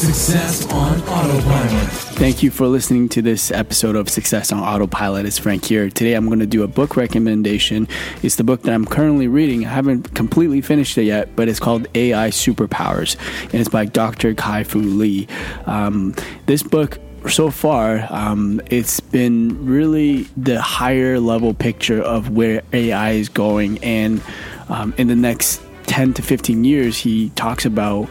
Success on Autopilot. Thank you for listening to this episode of Success on Autopilot. It's Frank here. Today I'm going to do a book recommendation. It's the book that I'm currently reading. I haven't completely finished it yet, but it's called AI Superpowers, and it's by Dr. Kai Fu Lee. Um, this book so far, um, it's been really the higher level picture of where AI is going. And um, in the next 10 to 15 years, he talks about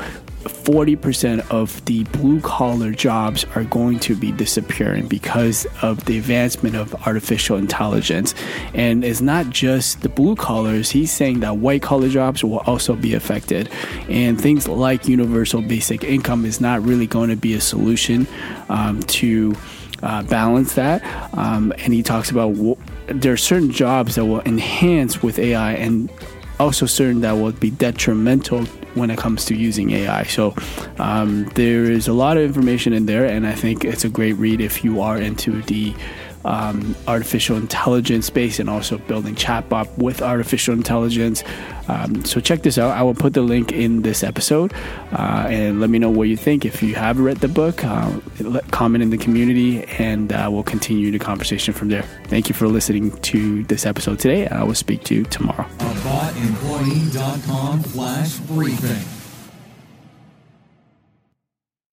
40% of the blue collar jobs are going to be disappearing because of the advancement of artificial intelligence. And it's not just the blue collars, he's saying that white collar jobs will also be affected. And things like universal basic income is not really going to be a solution um, to. Uh, balance that, um, and he talks about w- there are certain jobs that will enhance with AI, and also certain that will be detrimental when it comes to using AI. So um, there is a lot of information in there, and I think it's a great read if you are into the um, artificial intelligence space and also building chatbot with artificial intelligence. Um, so check this out. I will put the link in this episode uh, and let me know what you think. If you have read the book, uh, comment in the community and uh, we'll continue the conversation from there. Thank you for listening to this episode today. I will speak to you tomorrow. AboutEmployee.com slash briefing.